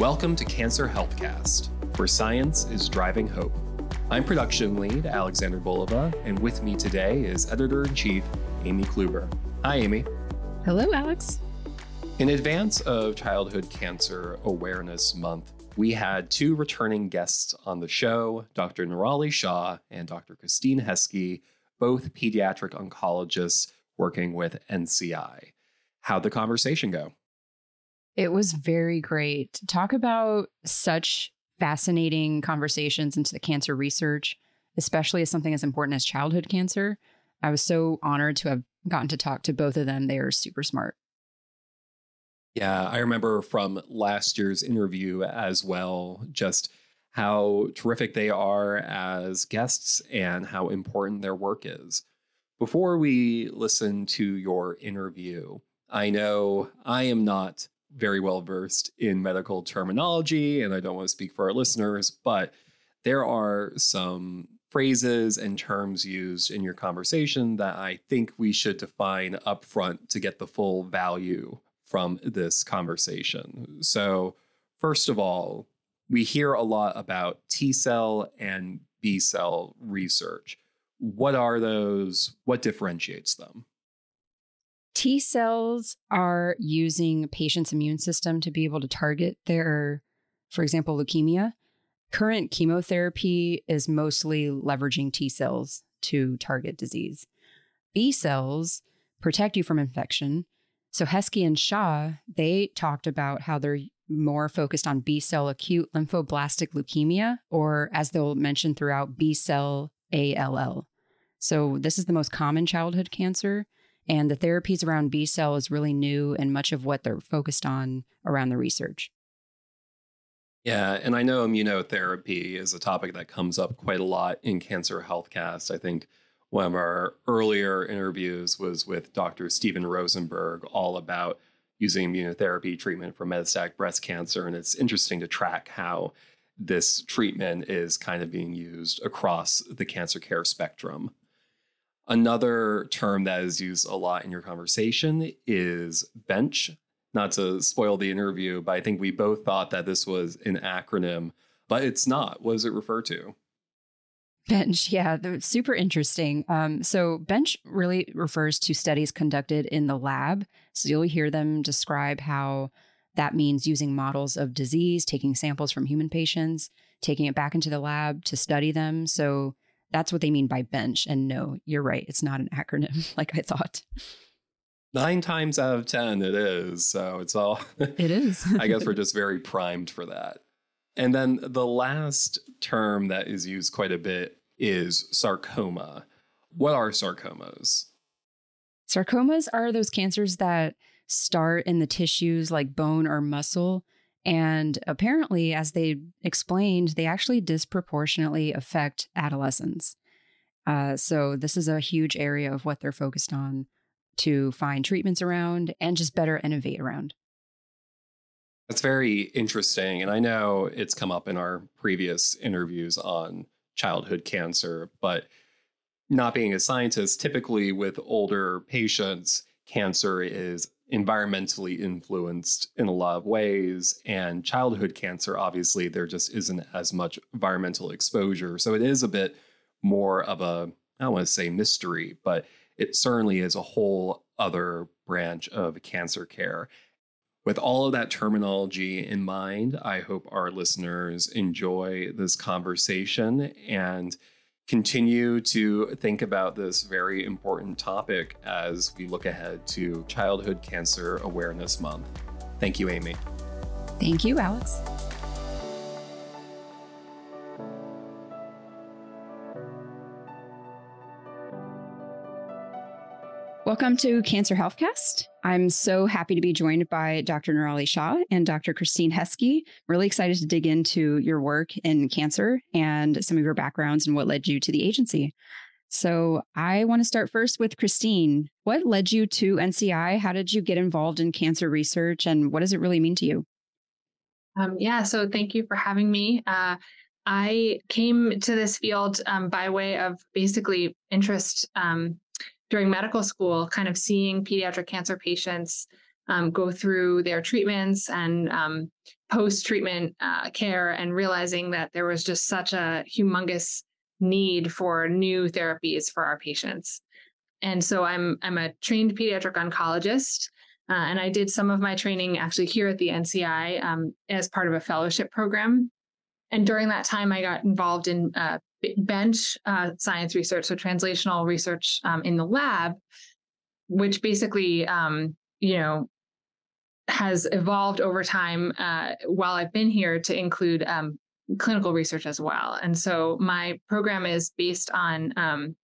Welcome to Cancer Healthcast, where science is driving hope. I'm production lead Alexander Bulova, and with me today is editor in chief Amy Kluber. Hi, Amy. Hello, Alex. In advance of Childhood Cancer Awareness Month, we had two returning guests on the show Dr. Nirali Shah and Dr. Christine Heske, both pediatric oncologists working with NCI. How'd the conversation go? It was very great. Talk about such fascinating conversations into the cancer research, especially as something as important as childhood cancer. I was so honored to have gotten to talk to both of them. They are super smart. Yeah, I remember from last year's interview as well, just how terrific they are as guests and how important their work is. Before we listen to your interview, I know I am not very well versed in medical terminology, and I don't want to speak for our listeners, but there are some phrases and terms used in your conversation that I think we should define upfront to get the full value from this conversation. So, first of all, we hear a lot about T cell and B cell research. What are those? What differentiates them? T cells are using patient's immune system to be able to target their, for example, leukemia. Current chemotherapy is mostly leveraging T cells to target disease. B cells protect you from infection. So Heske and Shah, they talked about how they're more focused on B cell acute lymphoblastic leukemia, or as they'll mention throughout, B cell ALL. So this is the most common childhood cancer. And the therapies around B cell is really new and much of what they're focused on around the research. Yeah, and I know immunotherapy is a topic that comes up quite a lot in Cancer Healthcast. I think one of our earlier interviews was with Dr. Steven Rosenberg, all about using immunotherapy treatment for metastatic breast cancer. And it's interesting to track how this treatment is kind of being used across the cancer care spectrum. Another term that is used a lot in your conversation is bench. Not to spoil the interview, but I think we both thought that this was an acronym, but it's not. What does it refer to? Bench, yeah, super interesting. Um, so, bench really refers to studies conducted in the lab. So, you'll hear them describe how that means using models of disease, taking samples from human patients, taking it back into the lab to study them. So, that's what they mean by bench. And no, you're right. It's not an acronym like I thought. Nine times out of 10, it is. So it's all. It is. I guess we're just very primed for that. And then the last term that is used quite a bit is sarcoma. What are sarcomas? Sarcomas are those cancers that start in the tissues like bone or muscle and apparently, as they explained, they actually disproportionately affect adolescents. Uh, so, this is a huge area of what they're focused on to find treatments around and just better innovate around. That's very interesting. And I know it's come up in our previous interviews on childhood cancer, but not being a scientist, typically with older patients, cancer is environmentally influenced in a lot of ways. And childhood cancer, obviously, there just isn't as much environmental exposure. So it is a bit more of a, I don't want to say mystery, but it certainly is a whole other branch of cancer care. With all of that terminology in mind, I hope our listeners enjoy this conversation and continue to think about this very important topic as we look ahead to Childhood Cancer Awareness Month. Thank you, Amy. Thank you, Alex. Welcome to Cancer Healthcast. I'm so happy to be joined by Dr. Nirali Shah and Dr. Christine Heske. Really excited to dig into your work in cancer and some of your backgrounds and what led you to the agency. So, I want to start first with Christine. What led you to NCI? How did you get involved in cancer research and what does it really mean to you? Um, yeah, so thank you for having me. Uh, I came to this field um, by way of basically interest um, during medical school, kind of seeing pediatric cancer patients um, go through their treatments and um, post treatment uh, care and realizing that there was just such a humongous need for new therapies for our patients. And so I'm I'm a trained pediatric oncologist, uh, and I did some of my training actually here at the NCI um, as part of a fellowship program. And during that time, I got involved in uh, bench uh, science research, so translational research um, in the lab, which basically, um, you know, has evolved over time uh, while I've been here to include um, clinical research as well. And so my program is based on um,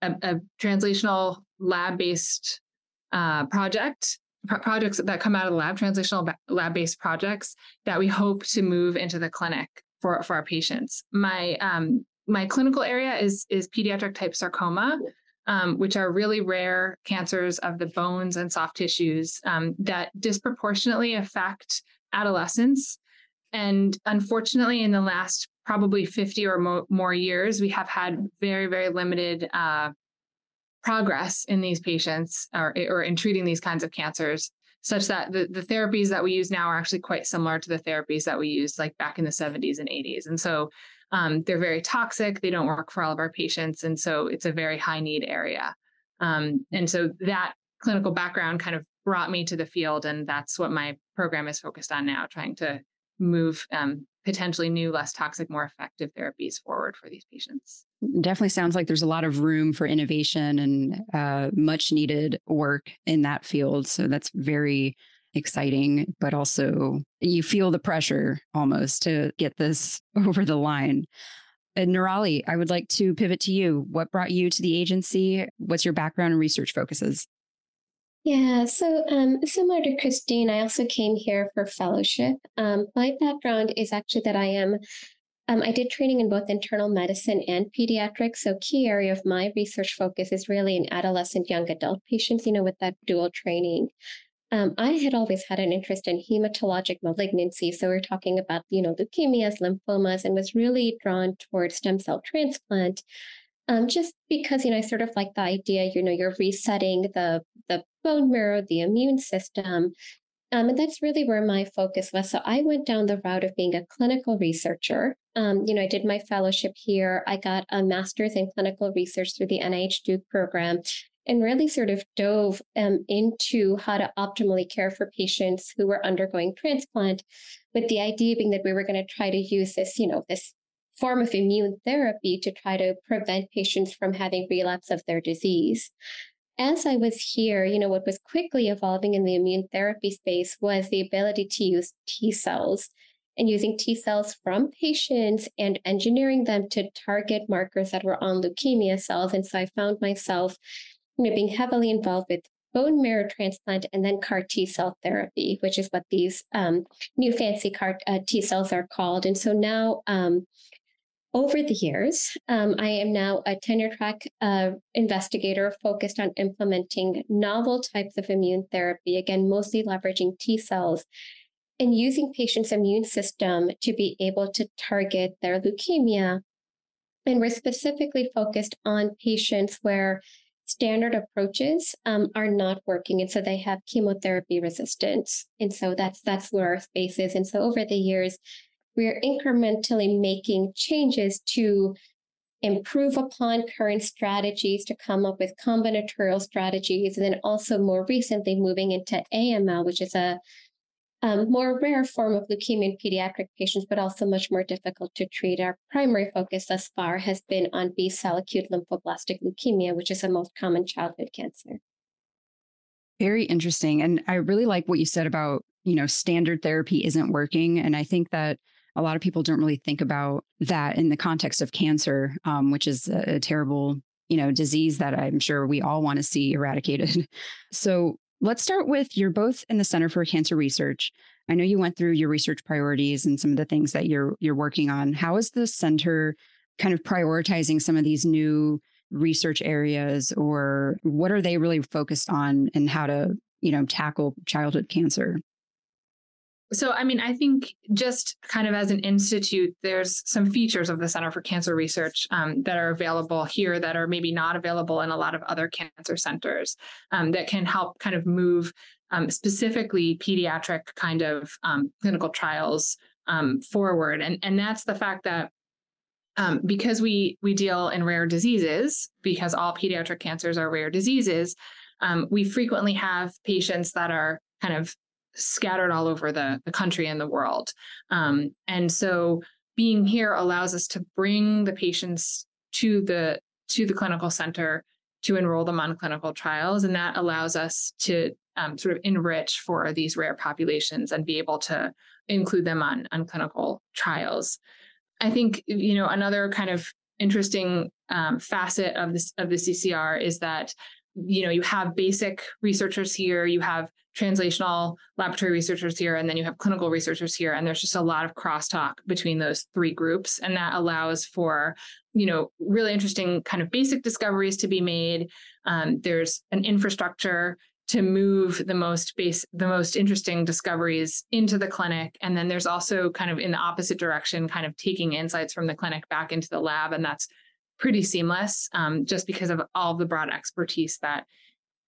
a, a, translational lab-based uh, project projects that come out of the lab, translational lab-based projects that we hope to move into the clinic for, for our patients. My um, my clinical area is is pediatric type sarcoma, um, which are really rare cancers of the bones and soft tissues um, that disproportionately affect adolescents. And unfortunately, in the last probably 50 or mo- more years, we have had very, very limited uh, progress in these patients or, or in treating these kinds of cancers, such that the, the therapies that we use now are actually quite similar to the therapies that we used like back in the 70s and 80s. And so um, they're very toxic. They don't work for all of our patients. And so it's a very high need area. Um, and so that clinical background kind of brought me to the field. And that's what my program is focused on now, trying to move um, potentially new, less toxic, more effective therapies forward for these patients. Definitely sounds like there's a lot of room for innovation and uh, much needed work in that field. So that's very exciting, but also you feel the pressure almost to get this over the line. And Nirali, I would like to pivot to you. What brought you to the agency? What's your background and research focuses? Yeah, so um, similar to Christine, I also came here for fellowship. Um, my background is actually that I am, um, I did training in both internal medicine and pediatrics. So, key area of my research focus is really in adolescent young adult patients, you know, with that dual training. Um, I had always had an interest in hematologic malignancy. So we're talking about, you know, leukemias, lymphomas, and was really drawn towards stem cell transplant. Um, just because, you know, I sort of like the idea, you know, you're resetting the the bone marrow, the immune system. Um, and that's really where my focus was. So I went down the route of being a clinical researcher. Um, you know, I did my fellowship here. I got a master's in clinical research through the NIH Duke program and really sort of dove um, into how to optimally care for patients who were undergoing transplant with the idea being that we were going to try to use this, you know, this form of immune therapy to try to prevent patients from having relapse of their disease. As I was here, you know, what was quickly evolving in the immune therapy space was the ability to use T cells and using T cells from patients and engineering them to target markers that were on leukemia cells. And so I found myself you know, being heavily involved with bone marrow transplant and then CAR T cell therapy, which is what these um, new fancy CAR uh, T cells are called. And so now, um, over the years, um, I am now a tenure track uh, investigator focused on implementing novel types of immune therapy, again, mostly leveraging T cells and using patients' immune system to be able to target their leukemia. And we're specifically focused on patients where standard approaches um, are not working and so they have chemotherapy resistance and so that's that's where our space is and so over the years we're incrementally making changes to improve upon current strategies to come up with combinatorial strategies and then also more recently moving into aml which is a um, more rare form of leukemia in pediatric patients, but also much more difficult to treat. Our primary focus thus far has been on B cell acute lymphoblastic leukemia, which is the most common childhood cancer. Very interesting. And I really like what you said about, you know, standard therapy isn't working. And I think that a lot of people don't really think about that in the context of cancer, um, which is a, a terrible, you know, disease that I'm sure we all want to see eradicated. So Let's start with you're both in the Center for Cancer Research. I know you went through your research priorities and some of the things that you're you're working on. How is the center kind of prioritizing some of these new research areas or what are they really focused on and how to, you know, tackle childhood cancer? So, I mean, I think just kind of as an institute, there's some features of the Center for Cancer Research um, that are available here that are maybe not available in a lot of other cancer centers um, that can help kind of move um, specifically pediatric kind of um, clinical trials um, forward. And, and that's the fact that um, because we we deal in rare diseases, because all pediatric cancers are rare diseases, um, we frequently have patients that are kind of scattered all over the, the country and the world. Um, and so being here allows us to bring the patients to the to the clinical center to enroll them on clinical trials, and that allows us to um, sort of enrich for these rare populations and be able to include them on on clinical trials. I think you know another kind of interesting um, facet of this of the CCR is that you know you have basic researchers here, you have translational laboratory researchers here, and then you have clinical researchers here, and there's just a lot of crosstalk between those three groups, and that allows for you know really interesting kind of basic discoveries to be made. Um, there's an infrastructure to move the most base the most interesting discoveries into the clinic and then there's also kind of in the opposite direction kind of taking insights from the clinic back into the lab and that's pretty seamless um, just because of all of the broad expertise that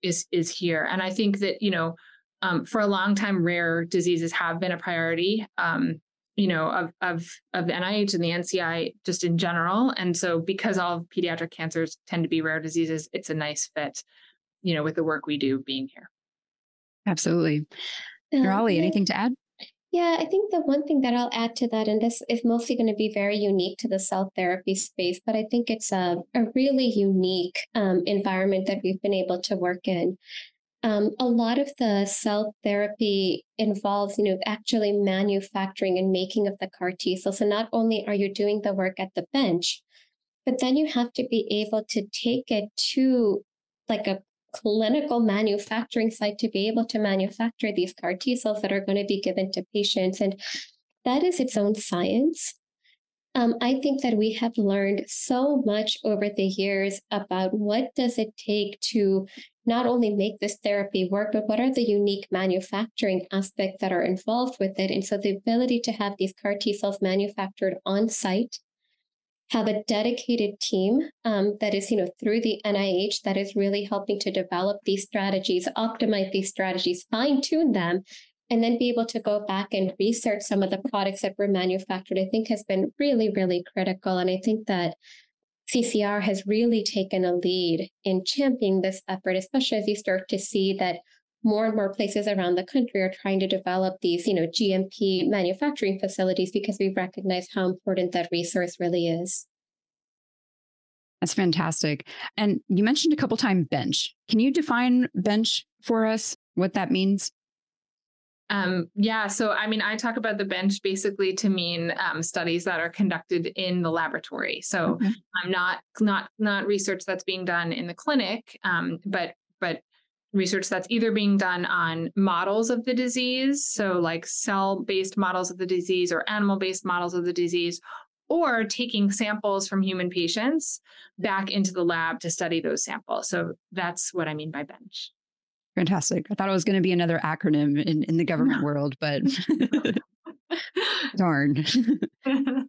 is is here and i think that you know um, for a long time rare diseases have been a priority um, you know of of of the nih and the nci just in general and so because all pediatric cancers tend to be rare diseases it's a nice fit you know, with the work we do being here. Absolutely. Um, anything to add? Yeah, I think the one thing that I'll add to that, and this is mostly going to be very unique to the cell therapy space, but I think it's a, a really unique um, environment that we've been able to work in. Um, a lot of the cell therapy involves, you know, actually manufacturing and making of the CAR T cells. So not only are you doing the work at the bench, but then you have to be able to take it to like a clinical manufacturing site to be able to manufacture these CAR T cells that are going to be given to patients. And that is its own science. Um, I think that we have learned so much over the years about what does it take to not only make this therapy work, but what are the unique manufacturing aspects that are involved with it. And so the ability to have these CAR T cells manufactured on site have a dedicated team um, that is, you know, through the NIH that is really helping to develop these strategies, optimize these strategies, fine tune them, and then be able to go back and research some of the products that were manufactured, I think has been really, really critical. And I think that CCR has really taken a lead in championing this effort, especially as you start to see that more and more places around the country are trying to develop these, you know, GMP manufacturing facilities because we recognize how important that resource really is. That's fantastic. And you mentioned a couple times bench. Can you define bench for us? What that means? Um, yeah, so I mean, I talk about the bench basically to mean um, studies that are conducted in the laboratory. So okay. I'm not not not research that's being done in the clinic, um, but but research that's either being done on models of the disease, so like cell based models of the disease or animal based models of the disease, or taking samples from human patients back into the lab to study those samples. So that's what I mean by bench. Fantastic. I thought it was going to be another acronym in, in the government no. world, but darn.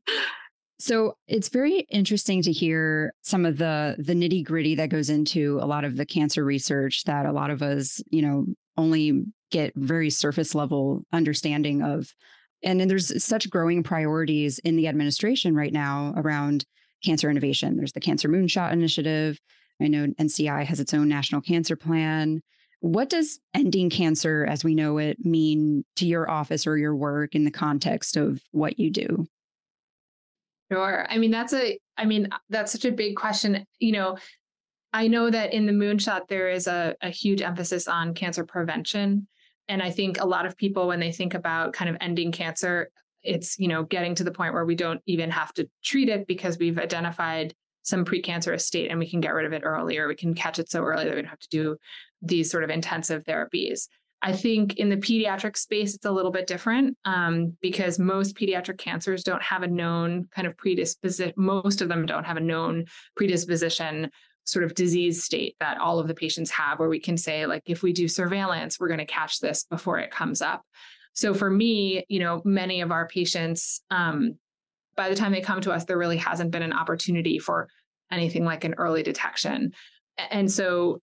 So it's very interesting to hear some of the the nitty gritty that goes into a lot of the cancer research that a lot of us, you know, only get very surface level understanding of. And then there's such growing priorities in the administration right now around cancer innovation. There's the Cancer Moonshot Initiative. I know NCI has its own national cancer plan. What does ending cancer as we know it mean to your office or your work in the context of what you do? Sure. I mean, that's a, I mean, uh, that's such a big question. You know, I know that in the moonshot, there is a, a huge emphasis on cancer prevention. And I think a lot of people, when they think about kind of ending cancer, it's, you know, getting to the point where we don't even have to treat it because we've identified some precancerous state and we can get rid of it earlier. We can catch it so early that we don't have to do these sort of intensive therapies. I think in the pediatric space, it's a little bit different um, because most pediatric cancers don't have a known kind of predisposition. Most of them don't have a known predisposition sort of disease state that all of the patients have, where we can say, like, if we do surveillance, we're going to catch this before it comes up. So for me, you know, many of our patients, um, by the time they come to us, there really hasn't been an opportunity for anything like an early detection. And so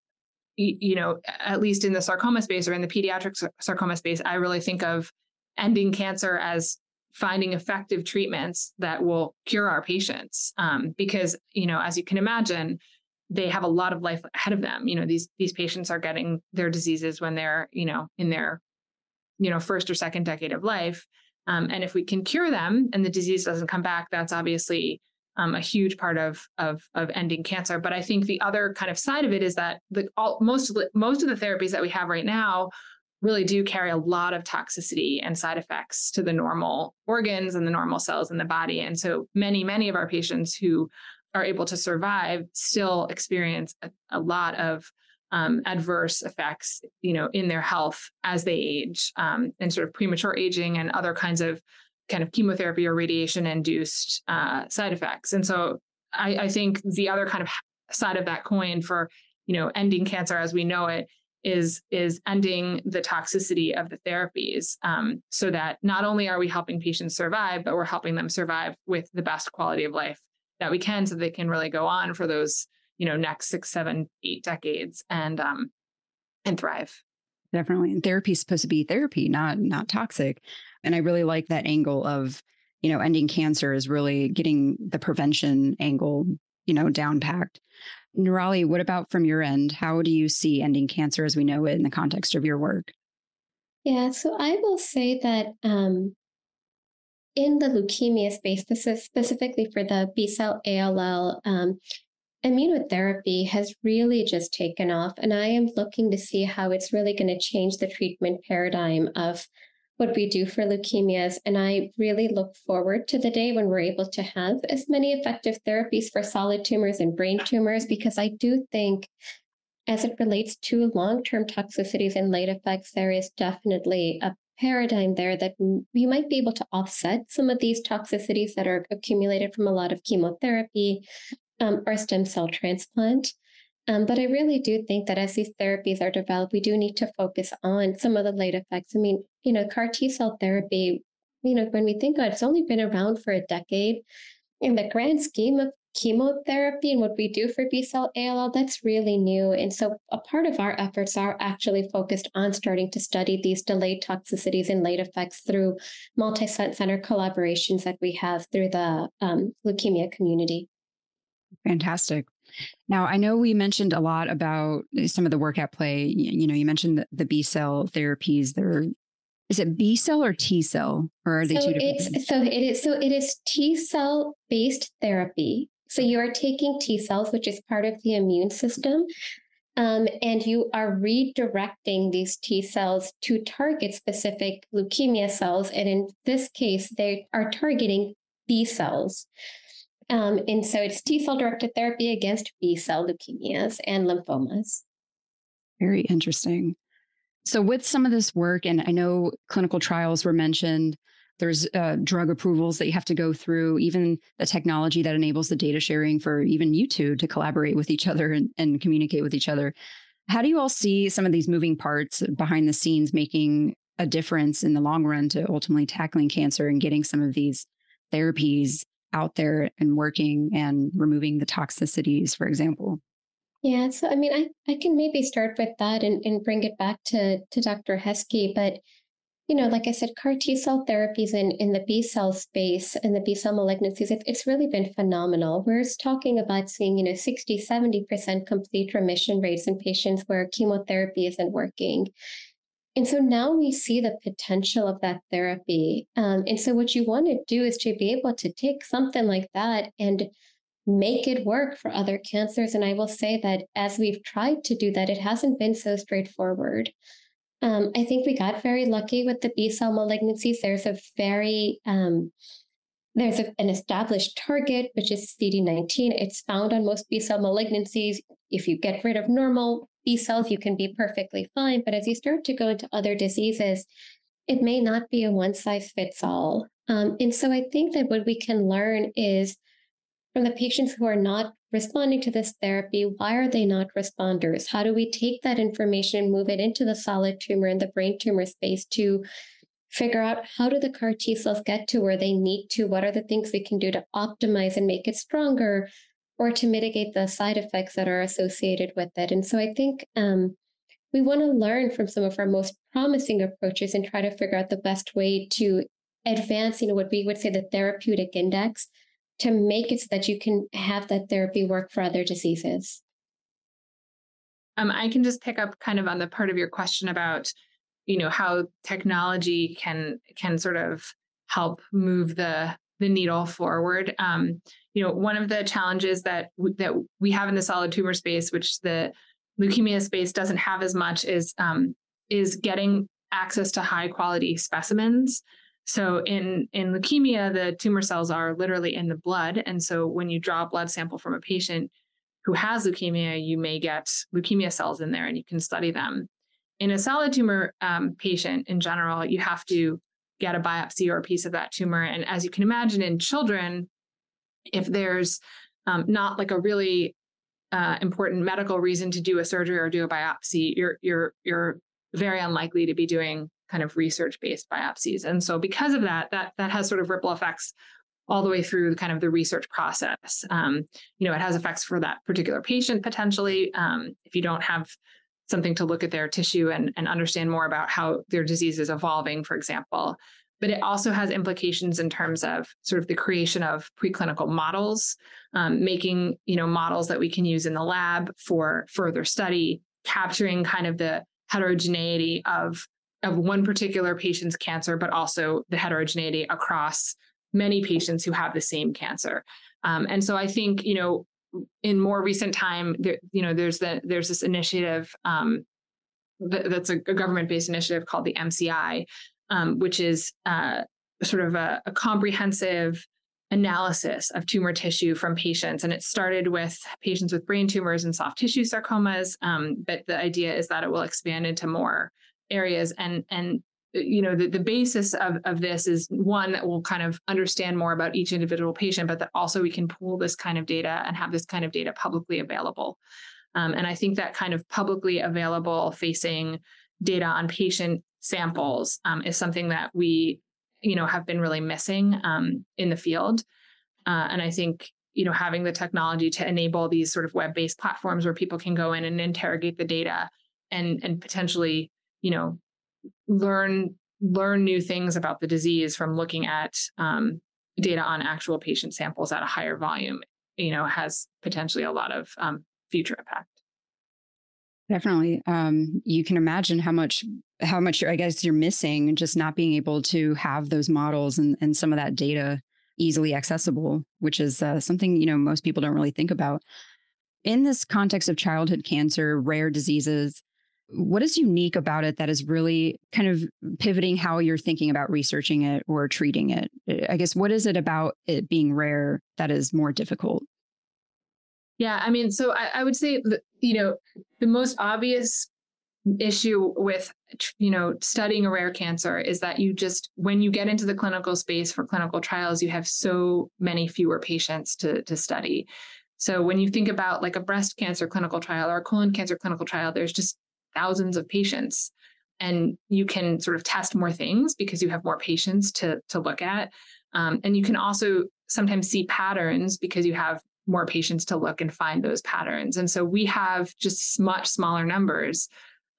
you know, at least in the sarcoma space or in the pediatric sarcoma space, I really think of ending cancer as finding effective treatments that will cure our patients. Um, because, you know, as you can imagine, they have a lot of life ahead of them. You know, these these patients are getting their diseases when they're, you know, in their, you know, first or second decade of life. Um, and if we can cure them and the disease doesn't come back, that's obviously um, a huge part of, of of ending cancer. But I think the other kind of side of it is that the all, most of the, most of the therapies that we have right now really do carry a lot of toxicity and side effects to the normal organs and the normal cells in the body. And so many many of our patients who are able to survive still experience a, a lot of um, adverse effects, you know, in their health as they age, um, and sort of premature aging and other kinds of kind of chemotherapy or radiation induced uh, side effects. And so I, I think the other kind of side of that coin for you know ending cancer as we know it is is ending the toxicity of the therapies um, so that not only are we helping patients survive but we're helping them survive with the best quality of life that we can so they can really go on for those you know next six seven eight decades and um and thrive. Definitely. And therapy is supposed to be therapy not not toxic and i really like that angle of you know ending cancer is really getting the prevention angle you know down packed Nirali, what about from your end? How do you see ending cancer as we know it in the context of your work? Yeah, so I will say that um, in the leukemia space, specifically for the B cell ALL, um, immunotherapy has really just taken off. And I am looking to see how it's really going to change the treatment paradigm of what we do for leukemias. And I really look forward to the day when we're able to have as many effective therapies for solid tumors and brain tumors, because I do think as it relates to long term toxicities and late effects, there is definitely a paradigm there that you might be able to offset some of these toxicities that are accumulated from a lot of chemotherapy um, or stem cell transplant. Um, but I really do think that as these therapies are developed, we do need to focus on some of the late effects. I mean, you know, CAR T cell therapy, you know, when we think of it, it's only been around for a decade. In the grand scheme of chemotherapy and what we do for B cell ALL, that's really new. And so a part of our efforts are actually focused on starting to study these delayed toxicities and late effects through multi center collaborations that we have through the um, leukemia community. Fantastic. Now, I know we mentioned a lot about some of the work at play. You, know, you mentioned the, the B cell therapies. They're is it B cell or T cell, or are they so two different? It's, things? So it is. So it is T cell based therapy. So you are taking T cells, which is part of the immune system, um, and you are redirecting these T cells to target specific leukemia cells. And in this case, they are targeting B cells. Um, and so it's T cell directed therapy against B cell leukemias and lymphomas. Very interesting. So, with some of this work, and I know clinical trials were mentioned, there's uh, drug approvals that you have to go through, even the technology that enables the data sharing for even you two to collaborate with each other and, and communicate with each other. How do you all see some of these moving parts behind the scenes making a difference in the long run to ultimately tackling cancer and getting some of these therapies out there and working and removing the toxicities, for example? Yeah, so I mean, I, I can maybe start with that and, and bring it back to, to Dr. Heske. But, you know, like I said, CAR T cell therapies in, in the B cell space and the B cell malignancies, it, it's really been phenomenal. We're talking about seeing, you know, 60, 70% complete remission rates in patients where chemotherapy isn't working. And so now we see the potential of that therapy. Um, and so what you want to do is to be able to take something like that and make it work for other cancers. And I will say that as we've tried to do that, it hasn't been so straightforward. Um, I think we got very lucky with the B cell malignancies. There's a very um, there's a, an established target, which is CD19. It's found on most B cell malignancies. If you get rid of normal B cells, you can be perfectly fine. But as you start to go into other diseases, it may not be a one size fits all. Um, and so I think that what we can learn is from the patients who are not responding to this therapy, why are they not responders? How do we take that information and move it into the solid tumor and the brain tumor space to figure out how do the CAR T cells get to where they need to? What are the things we can do to optimize and make it stronger? or to mitigate the side effects that are associated with it. And so I think um, we want to learn from some of our most promising approaches and try to figure out the best way to advance, you know, what we would say the therapeutic index to make it so that you can have that therapy work for other diseases. Um, I can just pick up kind of on the part of your question about, you know, how technology can can sort of help move the the needle forward. Um, you know, one of the challenges that w- that we have in the solid tumor space, which the leukemia space doesn't have as much, is um, is getting access to high quality specimens. So in in leukemia, the tumor cells are literally in the blood, and so when you draw a blood sample from a patient who has leukemia, you may get leukemia cells in there, and you can study them. In a solid tumor um, patient, in general, you have to get a biopsy or a piece of that tumor. And as you can imagine, in children, if there's um, not like a really uh, important medical reason to do a surgery or do a biopsy, you're you're you're very unlikely to be doing kind of research based biopsies. And so because of that, that that has sort of ripple effects all the way through kind of the research process. Um, you know, it has effects for that particular patient potentially. Um, if you don't have something to look at their tissue and, and understand more about how their disease is evolving, for example. But it also has implications in terms of sort of the creation of preclinical models, um, making you know models that we can use in the lab for further study, capturing kind of the heterogeneity of of one particular patient's cancer, but also the heterogeneity across many patients who have the same cancer. Um, and so I think you know in more recent time, there, you know, there's the there's this initiative um, that, that's a, a government-based initiative called the MCI, um, which is uh, sort of a, a, comprehensive analysis of tumor tissue from patients, and it started with patients with brain tumors and soft tissue sarcomas. Um, but the idea is that it will expand into more areas and and you know the, the basis of, of this is one that will kind of understand more about each individual patient but that also we can pool this kind of data and have this kind of data publicly available. Um, and i think that kind of publicly available facing data on patient samples um, is something that we you know have been really missing um, in the field. Uh, and i think you know having the technology to enable these sort of web-based platforms where people can go in and interrogate the data and and potentially you know learn learn new things about the disease from looking at um, data on actual patient samples at a higher volume you know has potentially a lot of um, future impact. Definitely um, you can imagine how much how much i guess you're missing just not being able to have those models and, and some of that data easily accessible which is uh, something you know most people don't really think about. In this context of childhood cancer rare diseases what is unique about it that is really kind of pivoting how you're thinking about researching it or treating it? Eh, I guess what is it about it being rare that is more difficult? Yeah, I mean, so I, I would say, that, you know, the most obvious issue with you know studying a rare cancer is that you just when you get into the clinical space for clinical trials you have so many fewer patients to to study so when you think about like a breast cancer clinical trial or a colon cancer clinical trial there's just thousands of patients. And you can sort of test more things because you have more patients to to look at. Um, and you can also sometimes see patterns because you have more patients to look and find those patterns. And so we have just much smaller numbers.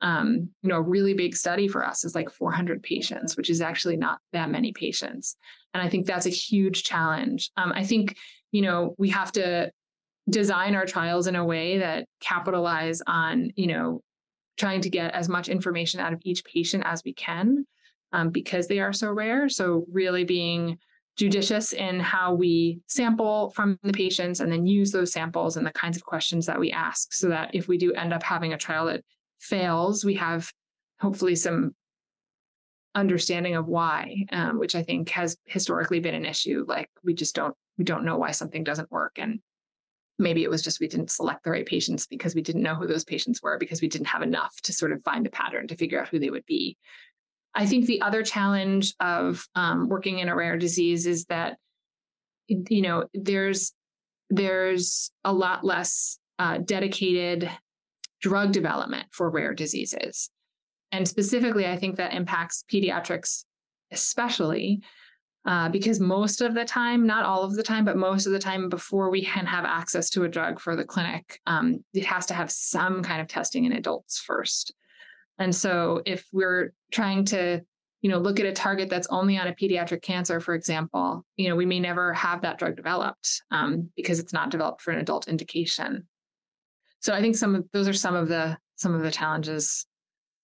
Um, you know a really big study for us is like 400 patients which is actually not that many patients. And i think that's a huge challenge. Um, i think you know we have to design our trials in a way that capitalize on you know trying to get as much information out of each patient as we can um, because they are so rare. So, really being judicious in how we sample from the patients and then use those samples and the kinds of questions that we ask so that if we do end up having a trial that fails, we have hopefully some understanding of why, um, which I think has historically been an issue. Like we just don't we don't know why something doesn't work, and maybe it was just we didn't select the right patients because we didn't know who those patients were because we didn't have enough to sort of find a pattern to figure out who they would be. I think the other challenge of um, working in a rare disease is that you know there's there's a lot less uh, dedicated drug development for rare diseases, and specifically, I think that impacts pediatrics especially Uh, because most of the time, not all of the time, but most of the time, before we can have access to a drug for the clinic, um, it has to have some kind of testing in adults first. And so, if we're trying to, you know, look at a target that's only on a pediatric cancer, for example, you know, we may never have that drug developed um, because it's not developed for an adult indication. So, I think some of those are some of the some of the challenges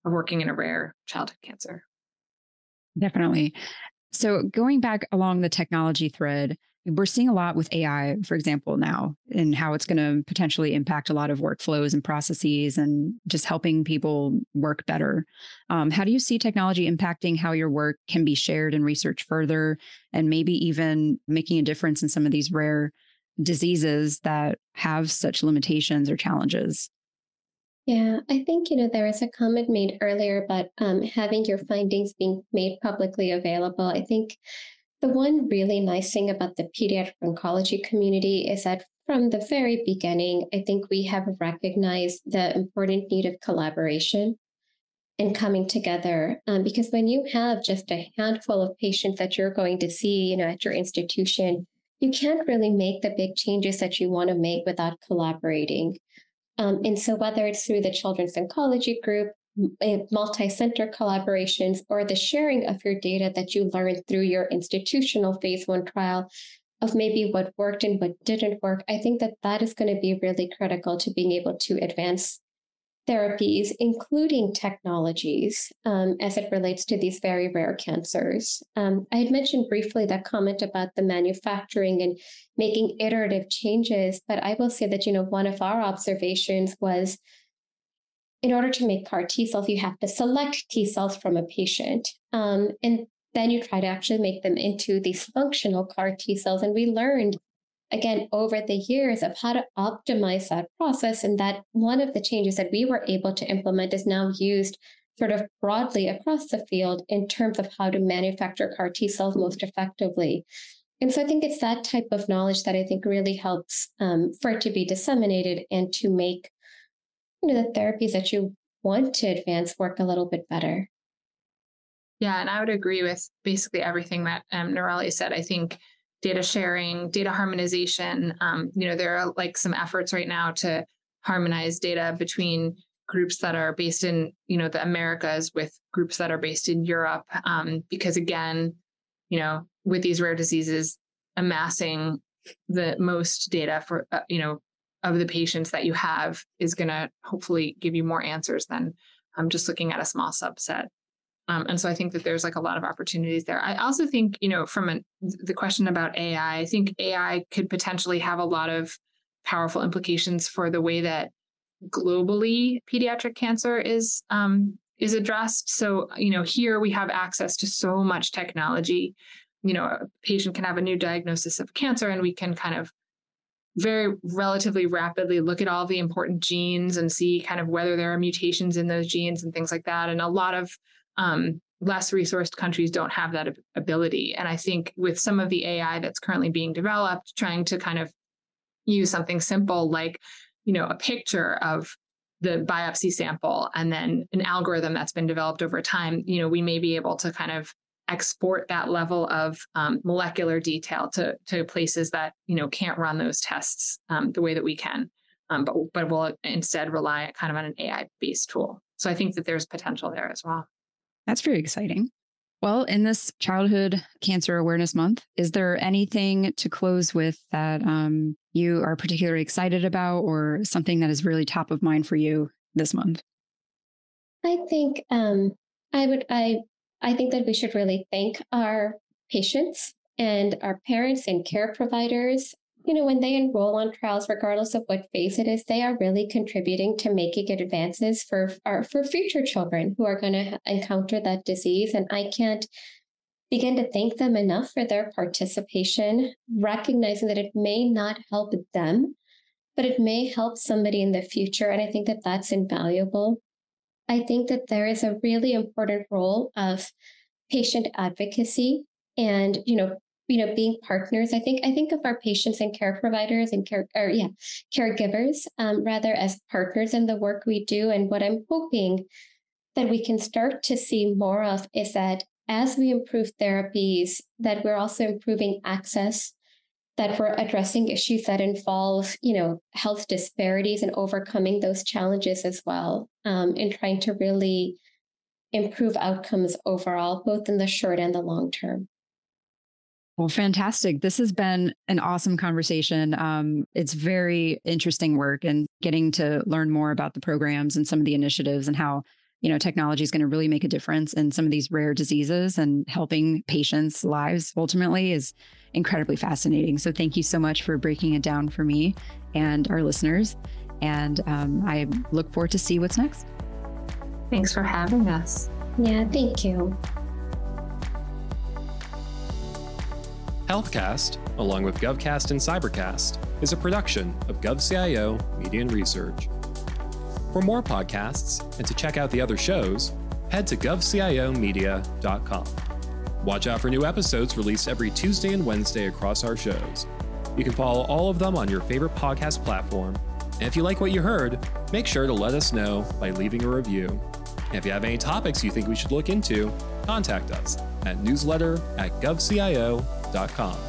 of working in a rare childhood cancer. Definitely. So, going back along the technology thread, we're seeing a lot with AI, for example, now, and how it's going to potentially impact a lot of workflows and processes and just helping people work better. Um, how do you see technology impacting how your work can be shared and researched further, and maybe even making a difference in some of these rare diseases that have such limitations or challenges? Yeah, I think, you know, there was a comment made earlier about um, having your findings being made publicly available. I think the one really nice thing about the pediatric oncology community is that from the very beginning, I think we have recognized the important need of collaboration and coming together. Um, because when you have just a handful of patients that you're going to see, you know, at your institution, you can't really make the big changes that you want to make without collaborating. Um, and so, whether it's through the Children's Oncology Group, multi center collaborations, or the sharing of your data that you learned through your institutional phase one trial of maybe what worked and what didn't work, I think that that is going to be really critical to being able to advance therapies, including technologies, um, as it relates to these very rare cancers. Um, I had mentioned briefly that comment about the manufacturing and making iterative changes, but I will say that, you know, one of our observations was in order to make CAR T cells, you have to select T cells from a patient. Um, and then you try to actually make them into these functional CAR T cells. And we learned again over the years of how to optimize that process and that one of the changes that we were able to implement is now used sort of broadly across the field in terms of how to manufacture CAR T cells most effectively. And so I think it's that type of knowledge that I think really helps um, for it to be disseminated and to make you know, the therapies that you want to advance work a little bit better. Yeah, and I would agree with basically everything that um, Nirali said. I think data sharing, data harmonization. Um, you know, there are like some efforts right now to harmonize data between groups that are based in you know the Americas with groups that are based in Europe, um, because again, you know, with these rare diseases, amassing the most data for uh, you know of the patients that you have is going to hopefully give you more answers than um, just looking at a small subset. Um, and so I think that there's like a lot of opportunities there. I also think, you know, from the question about AI, I think AI could potentially have a lot of powerful implications for the way that globally pediatric cancer is um, is addressed. So, you know, here we have access to so much technology. You know, a patient can have a new diagnosis of cancer, and we can kind of very relatively rapidly look at all the important genes and see kind of whether there are mutations in those genes and things like that. And a lot of um, less resourced countries don't have that ability. And I think with some of the AI that's currently being developed, trying to kind of use something simple like, you know, a picture of the biopsy sample and then an algorithm that's been developed over time, you know, we may be able to kind of export that level of um, molecular detail to, to places that, you know, can't run those tests um, the way that we can. Um, but, but we'll instead rely kind of on an AI based tool. So I think that there's potential there as well. That's very exciting. Well, in this Childhood Cancer Awareness Month, is there anything to close with that um, you are particularly excited about or something that is really top of mind for you this month? I think um, I would, I, I think that we should really thank our patients and our parents and care providers you know, when they enroll on trials, regardless of what phase it is, they are really contributing to making advances for our for future children who are going to encounter that disease. And I can't begin to thank them enough for their participation, recognizing that it may not help them, but it may help somebody in the future. And I think that that's invaluable. I think that there is a really important role of patient advocacy and you know you know being partners i think i think of our patients and care providers and care or yeah caregivers um, rather as partners in the work we do and what i'm hoping that we can start to see more of is that as we improve therapies, that we're also improving access, that we're addressing issues that involve, you know, health disparities and overcoming those challenges as well, um, and trying to really improve outcomes overall, both in the short and the long term. Well, fantastic. This has been an awesome conversation. Um, it's very interesting work and getting to learn more about the programs and some of the initiatives and how you know technology is going to really make a difference in some of these rare diseases and helping patients lives ultimately is incredibly fascinating. So thank you so much for breaking it down for me and our listeners. And um, i look forward to see what's next. Thanks for having us. Yeah thank you Healthcast, along with GovCast and Cybercast, is a production of GovCIO Media and Research. For more podcasts and to check out the other shows, head to govciomedia.com. Watch out for new episodes released every Tuesday and Wednesday across our shows. You can follow all of them on your favorite podcast platform. And if you like what you heard, make sure to let us know by leaving a review. And if you have any topics you think we should look into, contact us at newsletter at govcio.com www.thebrandingcoach.com.